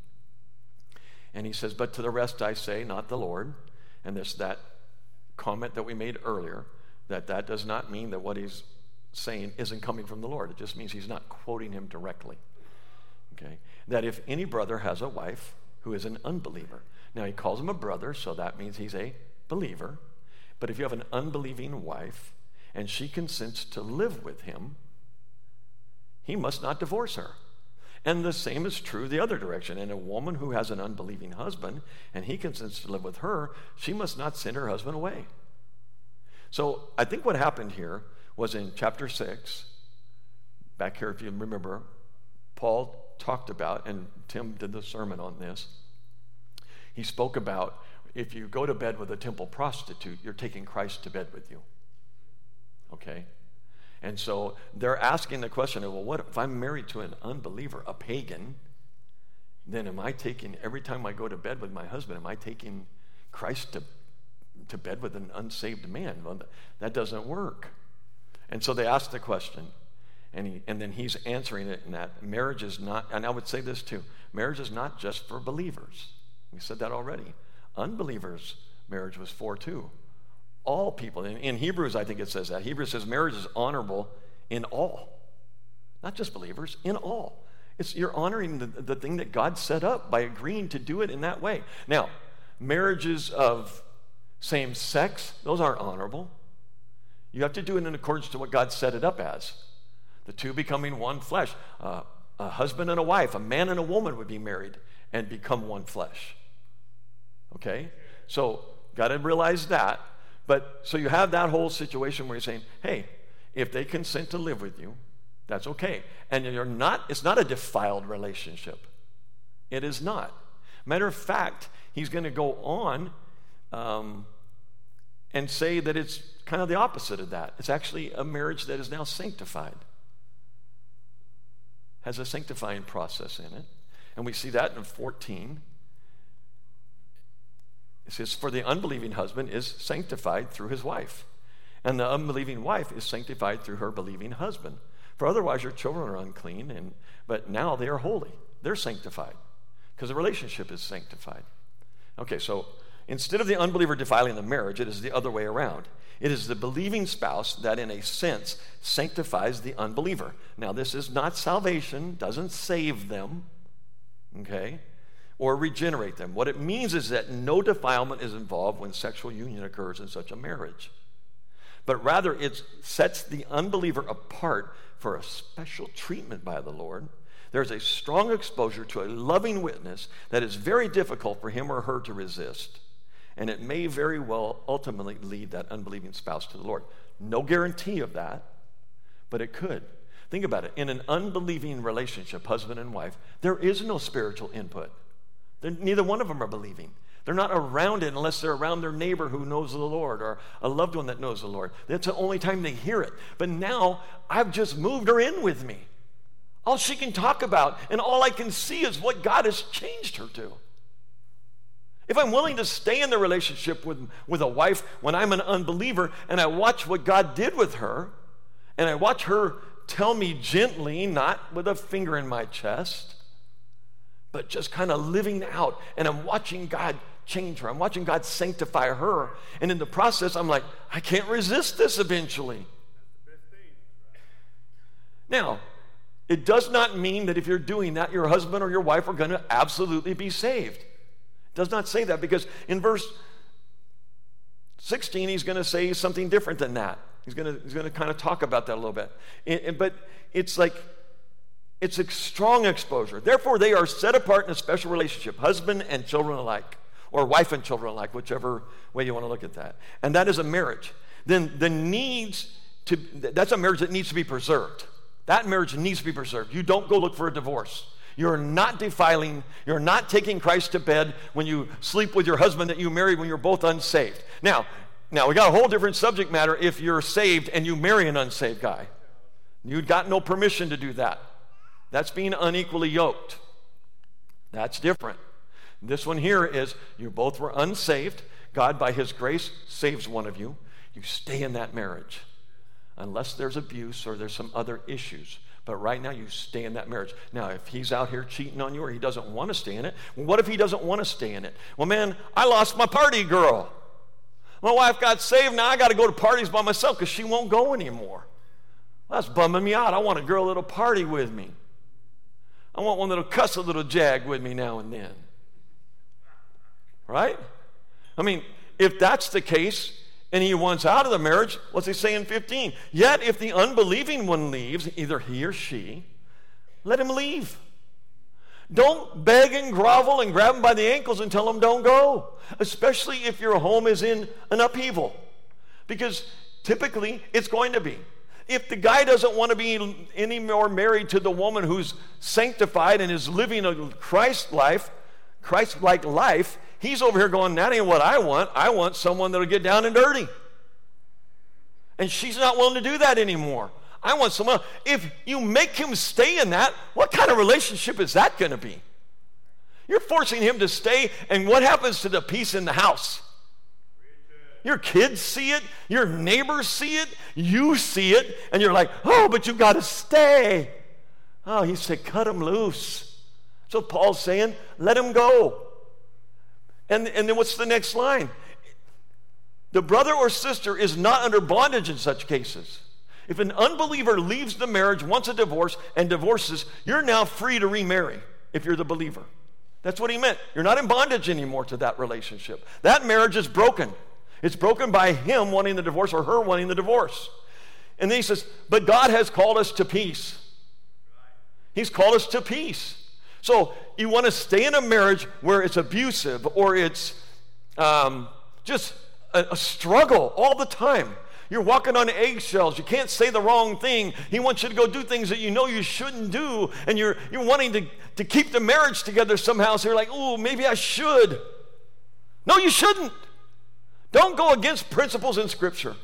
And he says, But to the rest I say, not the Lord. And this that comment that we made earlier, that that does not mean that what he's saying isn't coming from the Lord. It just means he's not quoting him directly. Okay? That if any brother has a wife who is an unbeliever, now he calls him a brother, so that means he's a believer. But if you have an unbelieving wife and she consents to live with him, he must not divorce her. And the same is true the other direction. And a woman who has an unbelieving husband and he consents to live with her, she must not send her husband away. So I think what happened here was in chapter 6, back here, if you remember, Paul talked about, and Tim did the sermon on this. He spoke about if you go to bed with a temple prostitute, you're taking Christ to bed with you. Okay? And so they're asking the question of, well, what if I'm married to an unbeliever, a pagan? Then am I taking, every time I go to bed with my husband, am I taking Christ to, to bed with an unsaved man? Well, that doesn't work. And so they ask the question, and, he, and then he's answering it in that marriage is not, and I would say this too marriage is not just for believers. We said that already unbelievers' marriage was for too. All people. In, in Hebrews, I think it says that. Hebrews says marriage is honorable in all, not just believers, in all. It's, you're honoring the, the thing that God set up by agreeing to do it in that way. Now, marriages of same sex, those aren't honorable. You have to do it in accordance to what God set it up as. The two becoming one flesh. Uh, a husband and a wife, a man and a woman would be married and become one flesh. Okay? So, got to realize that. But so you have that whole situation where you're saying, hey, if they consent to live with you, that's okay. And you're not, it's not a defiled relationship. It is not. Matter of fact, he's going to go on um, and say that it's kind of the opposite of that. It's actually a marriage that is now sanctified, has a sanctifying process in it. And we see that in 14. It says, For the unbelieving husband is sanctified through his wife, and the unbelieving wife is sanctified through her believing husband. For otherwise your children are unclean, and, but now they are holy. They're sanctified because the relationship is sanctified. Okay, so instead of the unbeliever defiling the marriage, it is the other way around. It is the believing spouse that, in a sense, sanctifies the unbeliever. Now, this is not salvation, doesn't save them. okay? Or regenerate them. What it means is that no defilement is involved when sexual union occurs in such a marriage, but rather it sets the unbeliever apart for a special treatment by the Lord. There's a strong exposure to a loving witness that is very difficult for him or her to resist. And it may very well ultimately lead that unbelieving spouse to the Lord. No guarantee of that, but it could. Think about it. In an unbelieving relationship, husband and wife, there is no spiritual input. They're, neither one of them are believing. They're not around it unless they're around their neighbor who knows the Lord or a loved one that knows the Lord. That's the only time they hear it. But now I've just moved her in with me. All she can talk about and all I can see is what God has changed her to. If I'm willing to stay in the relationship with, with a wife when I'm an unbeliever and I watch what God did with her, and I watch her tell me gently, not with a finger in my chest, but just kind of living out, and I'm watching God change her. I'm watching God sanctify her. And in the process, I'm like, I can't resist this eventually. Now, it does not mean that if you're doing that, your husband or your wife are going to absolutely be saved It does not say that because in verse 16, he's going to say something different than that. He's going to, he's going to kind of talk about that a little bit. It, but it's like, it's a strong exposure. Therefore, they are set apart in a special relationship, husband and children alike, or wife and children alike, whichever way you want to look at that. And that is a marriage. Then the needs to, that's a marriage that needs to be preserved. That marriage needs to be preserved. You don't go look for a divorce. You're not defiling, you're not taking Christ to bed when you sleep with your husband that you married when you're both unsaved. Now, now we got a whole different subject matter if you're saved and you marry an unsaved guy. You've got no permission to do that. That's being unequally yoked. That's different. This one here is you both were unsaved. God, by His grace, saves one of you. You stay in that marriage unless there's abuse or there's some other issues. But right now, you stay in that marriage. Now, if he's out here cheating on you or he doesn't want to stay in it, what if he doesn't want to stay in it? Well, man, I lost my party girl. My wife got saved. Now I got to go to parties by myself because she won't go anymore. Well, that's bumming me out. I want a girl that'll party with me. I want one that'll cuss a little jag with me now and then. Right? I mean, if that's the case, and he wants out of the marriage, what's he say in 15? Yet if the unbelieving one leaves, either he or she, let him leave. Don't beg and grovel and grab him by the ankles and tell him don't go, especially if your home is in an upheaval. Because typically it's going to be. If the guy doesn't want to be any more married to the woman who's sanctified and is living a Christ life, Christ like life, He's over here going, That ain't what I want. I want someone that'll get down and dirty. And she's not willing to do that anymore. I want someone. If you make him stay in that, what kind of relationship is that going to be? You're forcing him to stay, and what happens to the peace in the house? Your kids see it, your neighbors see it, you see it, and you're like, oh, but you've got to stay. Oh, he said, cut him loose. So Paul's saying, let him go. And, and then what's the next line? The brother or sister is not under bondage in such cases. If an unbeliever leaves the marriage, wants a divorce, and divorces, you're now free to remarry if you're the believer. That's what he meant. You're not in bondage anymore to that relationship. That marriage is broken. It's broken by him wanting the divorce or her wanting the divorce. And then he says, But God has called us to peace. He's called us to peace. So you want to stay in a marriage where it's abusive or it's um, just a, a struggle all the time. You're walking on eggshells. You can't say the wrong thing. He wants you to go do things that you know you shouldn't do. And you're, you're wanting to, to keep the marriage together somehow. So you're like, oh, maybe I should. No, you shouldn't. Don't go against principles in Scripture.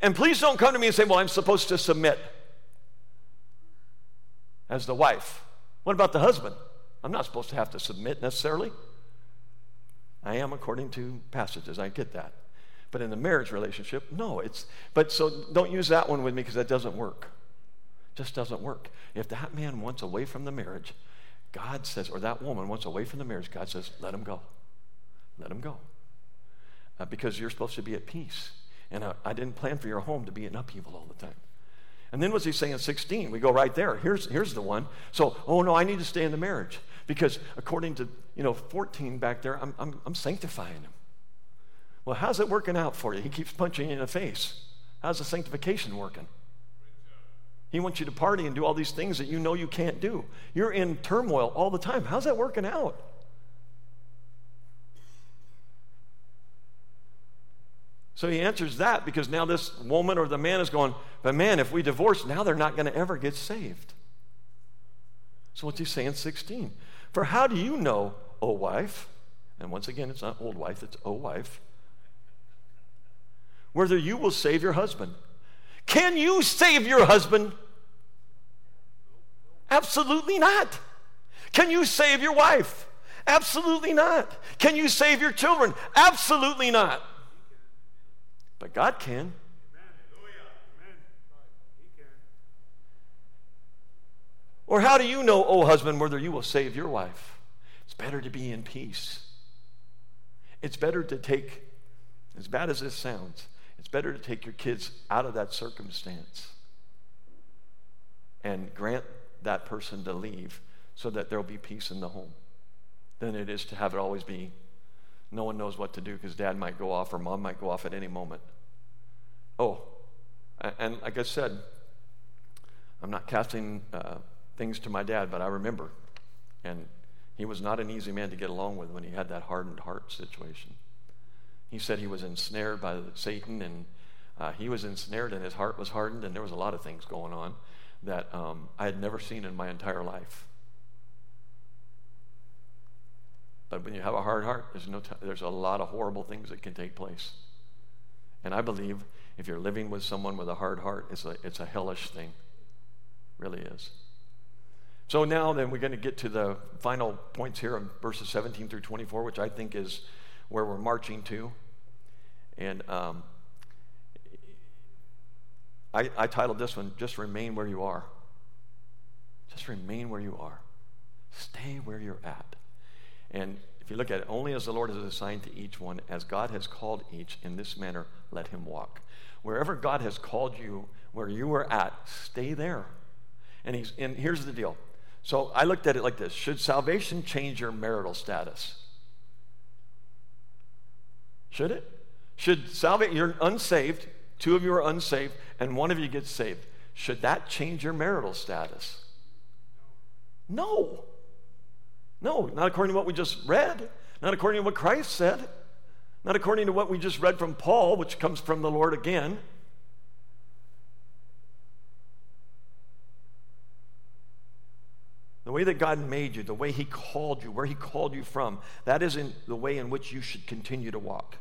And please don't come to me and say, well, I'm supposed to submit as the wife. What about the husband? I'm not supposed to have to submit necessarily. I am according to passages. I get that. But in the marriage relationship, no, it's but so don't use that one with me because that doesn't work. Just doesn't work. If that man wants away from the marriage, God says, or that woman wants away from the marriage, God says, let him go. Let him go. Uh, because you're supposed to be at peace. And uh, I didn't plan for your home to be in upheaval all the time. And then what's he saying in 16? We go right there. Here's, here's the one. So, oh no, I need to stay in the marriage because according to, you know, 14 back there, I'm, I'm, I'm sanctifying him. Well, how's it working out for you? He keeps punching you in the face. How's the sanctification working? He wants you to party and do all these things that you know you can't do. You're in turmoil all the time. How's that working out? So he answers that because now this woman or the man is going, but man, if we divorce, now they're not going to ever get saved. So what's he saying? 16. For how do you know, O wife? And once again, it's not old wife, it's O wife. Whether you will save your husband. Can you save your husband? Absolutely not. Can you save your wife? Absolutely not. Can you save your children? Absolutely not. But God can. Or how do you know, O husband, whether you will save your wife? It's better to be in peace. It's better to take, as bad as this sounds, it's better to take your kids out of that circumstance and grant that person to leave so that there'll be peace in the home than it is to have it always be no one knows what to do because dad might go off or mom might go off at any moment. Oh, and like I said, I'm not casting uh, things to my dad, but I remember. And he was not an easy man to get along with when he had that hardened heart situation. He said he was ensnared by Satan, and uh, he was ensnared, and his heart was hardened, and there was a lot of things going on that um, I had never seen in my entire life. But when you have a hard heart, there's, no t- there's a lot of horrible things that can take place. And I believe if you're living with someone with a hard heart, it's a, it's a hellish thing. It really is. So now then we're going to get to the final points here of verses 17 through 24, which I think is where we're marching to. And um, I, I titled this one, Just Remain Where You Are. Just remain where you are. Stay where you're at. And if you look at it, only as the Lord has assigned to each one, as God has called each, in this manner, let him walk. Wherever God has called you, where you are at, stay there. And, he's, and here's the deal. So I looked at it like this Should salvation change your marital status? Should it? Should salvation, you're unsaved, two of you are unsaved, and one of you gets saved. Should that change your marital status? No. No, not according to what we just read, not according to what Christ said, not according to what we just read from Paul, which comes from the Lord again. The way that God made you, the way He called you, where He called you from, that isn't the way in which you should continue to walk.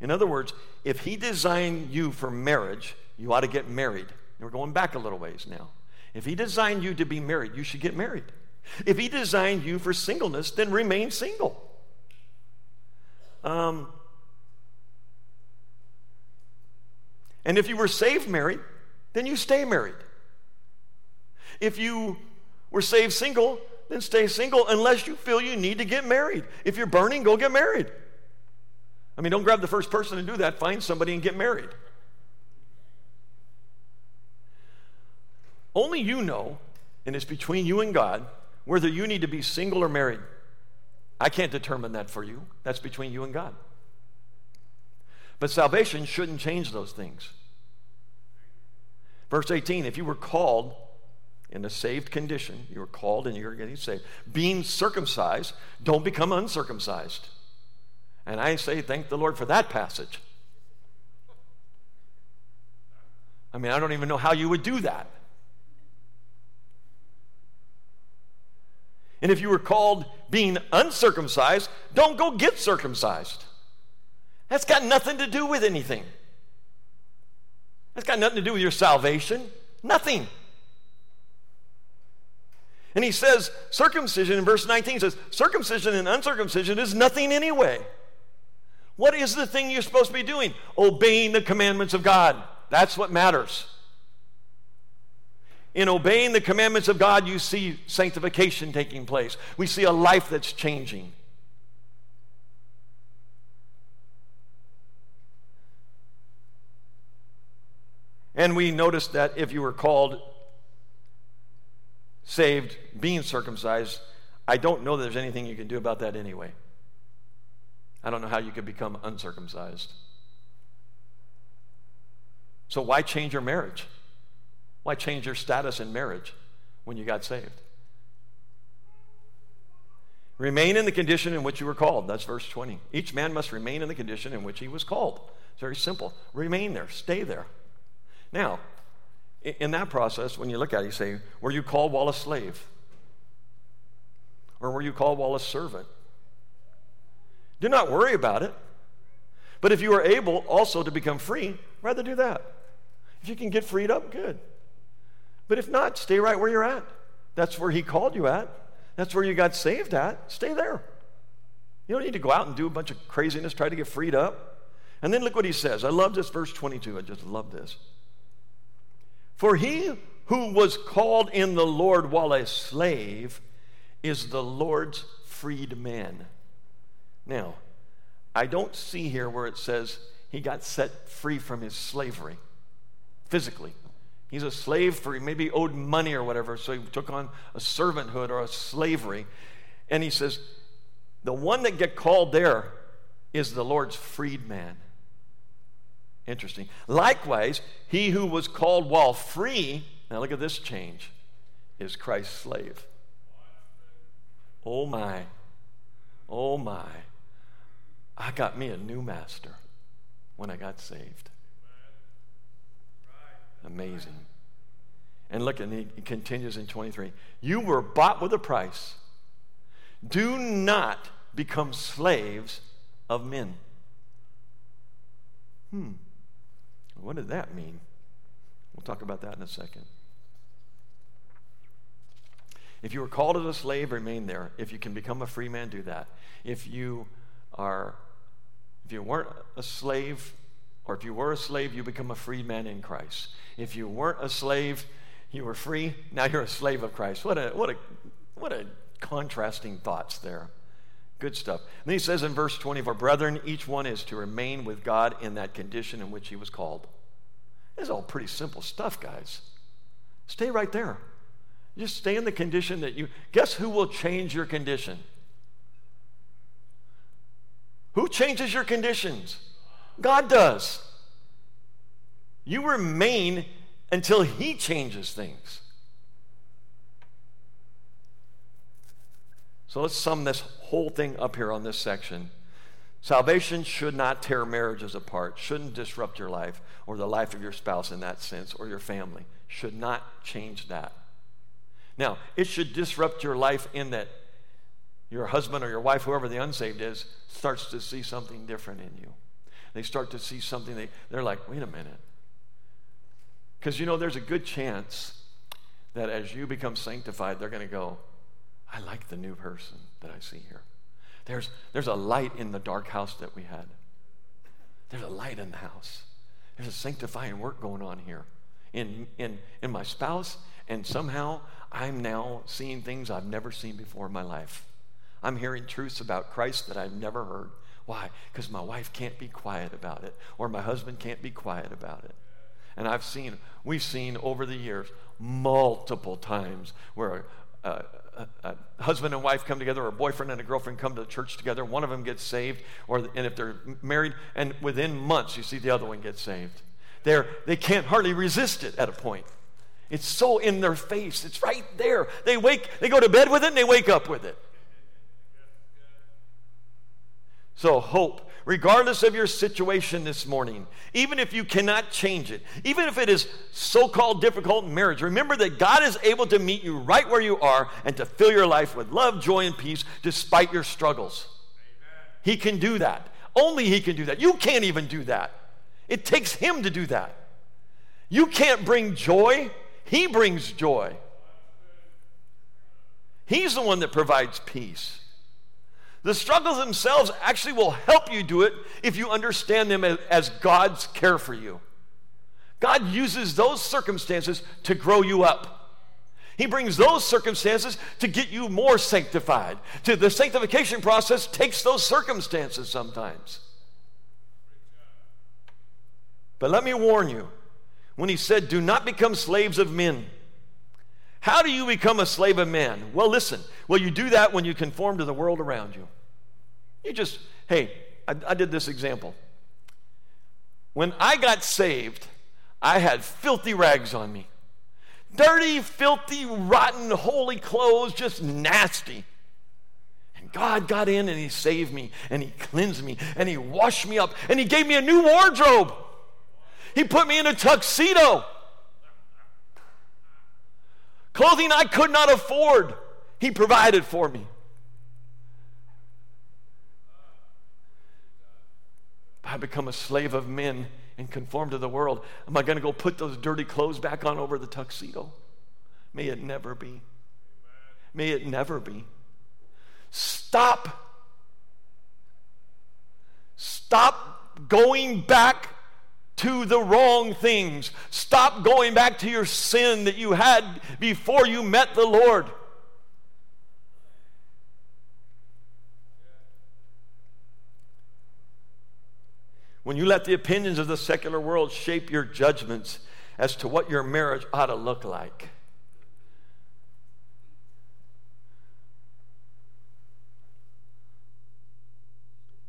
In other words, if He designed you for marriage, you ought to get married. We're going back a little ways now. If He designed you to be married, you should get married. If He designed you for singleness, then remain single. Um, and if you were saved married, then you stay married. If you were saved single, then stay single unless you feel you need to get married. If you're burning, go get married. I mean, don't grab the first person to do that. Find somebody and get married. Only you know, and it's between you and God, whether you need to be single or married. I can't determine that for you. That's between you and God. But salvation shouldn't change those things. Verse 18 if you were called in a saved condition, you were called and you're getting saved, being circumcised, don't become uncircumcised. And I say, thank the Lord for that passage. I mean, I don't even know how you would do that. And if you were called being uncircumcised, don't go get circumcised. That's got nothing to do with anything. That's got nothing to do with your salvation. Nothing. And he says, circumcision in verse 19 says, circumcision and uncircumcision is nothing anyway. What is the thing you're supposed to be doing? Obeying the commandments of God. That's what matters. In obeying the commandments of God, you see sanctification taking place. We see a life that's changing. And we noticed that if you were called saved, being circumcised, I don't know that there's anything you can do about that anyway. I don't know how you could become uncircumcised. So, why change your marriage? Why change your status in marriage when you got saved? Remain in the condition in which you were called. That's verse 20. Each man must remain in the condition in which he was called. It's very simple. Remain there, stay there. Now, in that process, when you look at it, you say, Were you called while a slave? Or were you called while a servant? Do not worry about it. But if you are able also to become free, rather do that. If you can get freed up, good. But if not, stay right where you're at. That's where He called you at. That's where you got saved at. Stay there. You don't need to go out and do a bunch of craziness, try to get freed up. And then look what He says. I love this, verse 22. I just love this. For he who was called in the Lord while a slave is the Lord's freed man. Now, I don't see here where it says he got set free from his slavery physically. He's a slave for, maybe owed money or whatever, so he took on a servanthood or a slavery. And he says, the one that get called there is the Lord's freed man. Interesting. Likewise, he who was called while free, now look at this change, is Christ's slave. Oh my. Oh my. I got me a new master when I got saved. Amazing. And look, and he continues in 23. You were bought with a price. Do not become slaves of men. Hmm. What did that mean? We'll talk about that in a second. If you were called as a slave, remain there. If you can become a free man, do that. If you are, if you weren't a slave, or if you were a slave, you become a free man in Christ. If you weren't a slave, you were free. Now you're a slave of Christ. What a what a what a contrasting thoughts there. Good stuff. And he says in verse 24, Brethren, each one is to remain with God in that condition in which he was called. It's all pretty simple stuff, guys. Stay right there. Just stay in the condition that you. Guess who will change your condition? Who changes your conditions? God does. You remain until He changes things. So let's sum this whole thing up here on this section. Salvation should not tear marriages apart, shouldn't disrupt your life or the life of your spouse in that sense or your family. Should not change that. Now, it should disrupt your life in that your husband or your wife, whoever the unsaved is, starts to see something different in you. They start to see something, they, they're like, wait a minute. Because you know, there's a good chance that as you become sanctified, they're going to go, I like the new person that I see here. There's, there's a light in the dark house that we had. There's a light in the house. There's a sanctifying work going on here in, in, in my spouse, and somehow I'm now seeing things I've never seen before in my life. I'm hearing truths about Christ that I've never heard. Why? Because my wife can't be quiet about it, or my husband can't be quiet about it. And I've seen, we've seen over the years multiple times where uh, a, a, a, husband and wife come together, or a boyfriend and a girlfriend come to church together. One of them gets saved, or and if they're married, and within months you see the other one get saved. They're, they can't hardly resist it at a point. It's so in their face. It's right there. They wake, they go to bed with it, and they wake up with it. So hope regardless of your situation this morning, even if you cannot change it, even if it is so called difficult in marriage, remember that God is able to meet you right where you are and to fill your life with love, joy, and peace despite your struggles. Amen. He can do that. Only He can do that. You can't even do that. It takes Him to do that. You can't bring joy, He brings joy. He's the one that provides peace. The struggles themselves actually will help you do it if you understand them as God's care for you. God uses those circumstances to grow you up. He brings those circumstances to get you more sanctified. To the sanctification process takes those circumstances sometimes. But let me warn you, when he said, Do not become slaves of men. How do you become a slave of man? Well, listen. Well, you do that when you conform to the world around you. You just, hey, I, I did this example. When I got saved, I had filthy rags on me. Dirty, filthy, rotten, holy clothes, just nasty. And God got in and He saved me and He cleansed me and He washed me up and He gave me a new wardrobe. He put me in a tuxedo. Clothing I could not afford, He provided for me. I become a slave of men and conform to the world, am I going to go put those dirty clothes back on over the tuxedo? May it never be. May it never be. Stop. Stop going back to the wrong things. Stop going back to your sin that you had before you met the Lord. When you let the opinions of the secular world shape your judgments as to what your marriage ought to look like.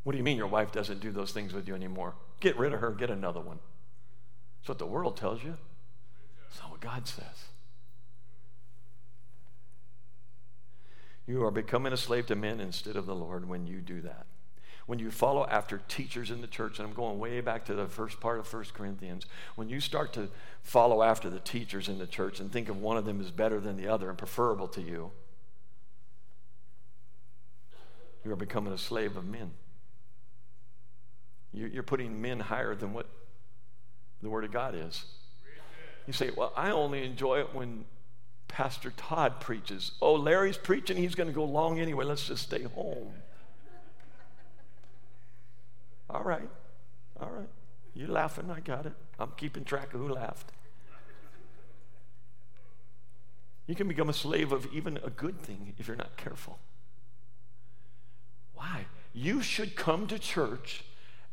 What do you mean your wife doesn't do those things with you anymore? Get rid of her, get another one. That's what the world tells you. That's not what God says. You are becoming a slave to men instead of the Lord when you do that when you follow after teachers in the church, and I'm going way back to the first part of 1 Corinthians, when you start to follow after the teachers in the church and think of one of them as better than the other and preferable to you, you are becoming a slave of men. You're putting men higher than what the Word of God is. You say, Well, I only enjoy it when Pastor Todd preaches. Oh, Larry's preaching, he's going to go long anyway. Let's just stay home. All right. All right. You're laughing? I got it. I'm keeping track of who laughed. You can become a slave of even a good thing if you're not careful. Why? You should come to church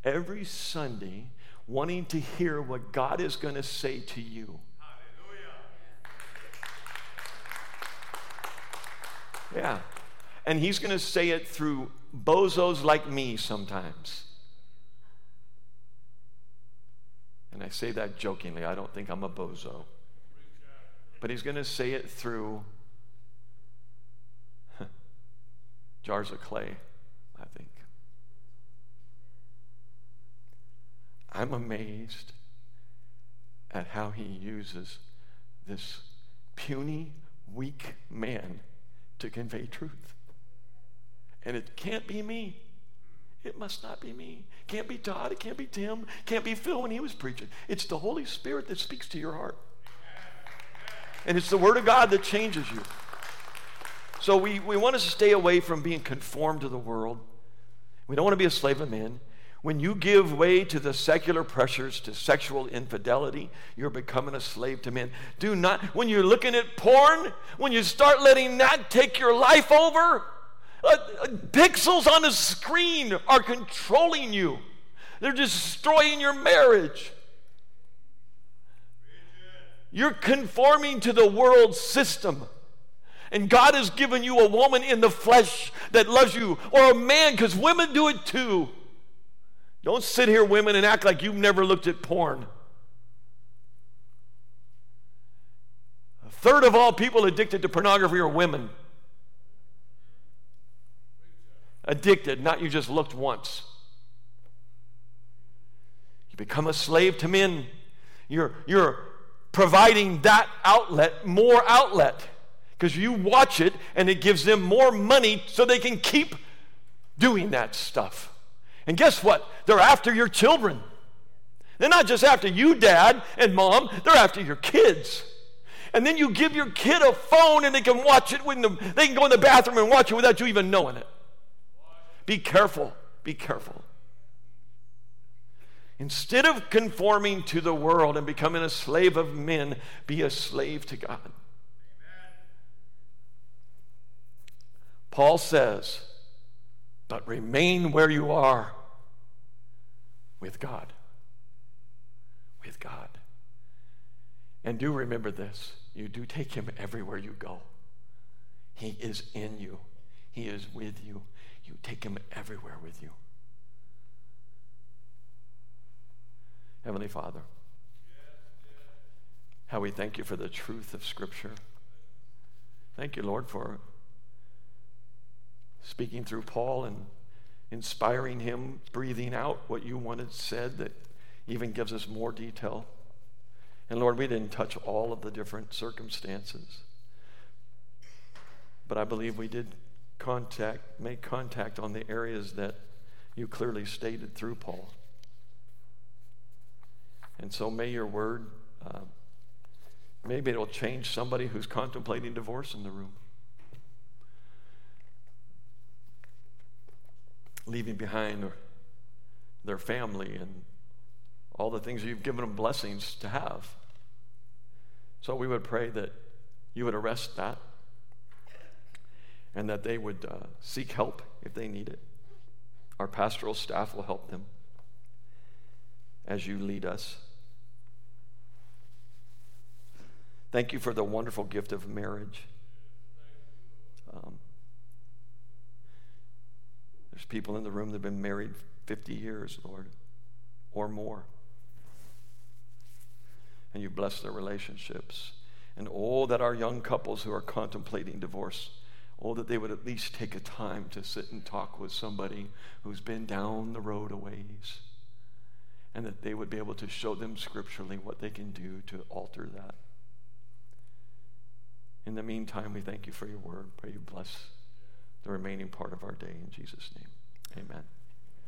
every Sunday wanting to hear what God is going to say to you. Yeah. And He's going to say it through bozos like me sometimes. And I say that jokingly. I don't think I'm a bozo. But he's going to say it through [laughs] jars of clay, I think. I'm amazed at how he uses this puny, weak man to convey truth. And it can't be me. It must not be me. Can't be Todd. It can't be Tim. Can't be Phil when he was preaching. It's the Holy Spirit that speaks to your heart. And it's the Word of God that changes you. So we, we want us to stay away from being conformed to the world. We don't want to be a slave of men. When you give way to the secular pressures, to sexual infidelity, you're becoming a slave to men. Do not, when you're looking at porn, when you start letting that take your life over, uh, pixels on a screen are controlling you, they're destroying your marriage. You're conforming to the world system. And God has given you a woman in the flesh that loves you, or a man, because women do it too. Don't sit here, women, and act like you've never looked at porn. A third of all people addicted to pornography are women addicted, not you just looked once. You become a slave to men. You're, you're providing that outlet, more outlet, because you watch it and it gives them more money so they can keep doing that stuff. And guess what? They're after your children. They're not just after you, dad and mom, they're after your kids. And then you give your kid a phone and they can watch it when the, they can go in the bathroom and watch it without you even knowing it. Be careful. Be careful. Instead of conforming to the world and becoming a slave of men, be a slave to God. Paul says, but remain where you are with God. With God. And do remember this you do take him everywhere you go. He is in you, he is with you. You take him everywhere with you. Heavenly Father, how we thank you for the truth of Scripture. Thank you, Lord, for speaking through Paul and inspiring him, breathing out what you wanted said that even gives us more detail. And Lord, we didn't touch all of the different circumstances. But I believe we did contact, make contact on the areas that you clearly stated through Paul. And so may your word, uh, maybe it'll change somebody who's contemplating divorce in the room. Leaving behind their family and all the things you've given them blessings to have. So we would pray that you would arrest that and that they would uh, seek help if they need it. Our pastoral staff will help them as you lead us. Thank you for the wonderful gift of marriage. Um, there's people in the room that have been married 50 years, Lord, or more. And you bless their relationships. And oh, that our young couples who are contemplating divorce Oh, that they would at least take a time to sit and talk with somebody who's been down the road a ways. And that they would be able to show them scripturally what they can do to alter that. In the meantime, we thank you for your word. Pray you bless the remaining part of our day in Jesus' name. Amen.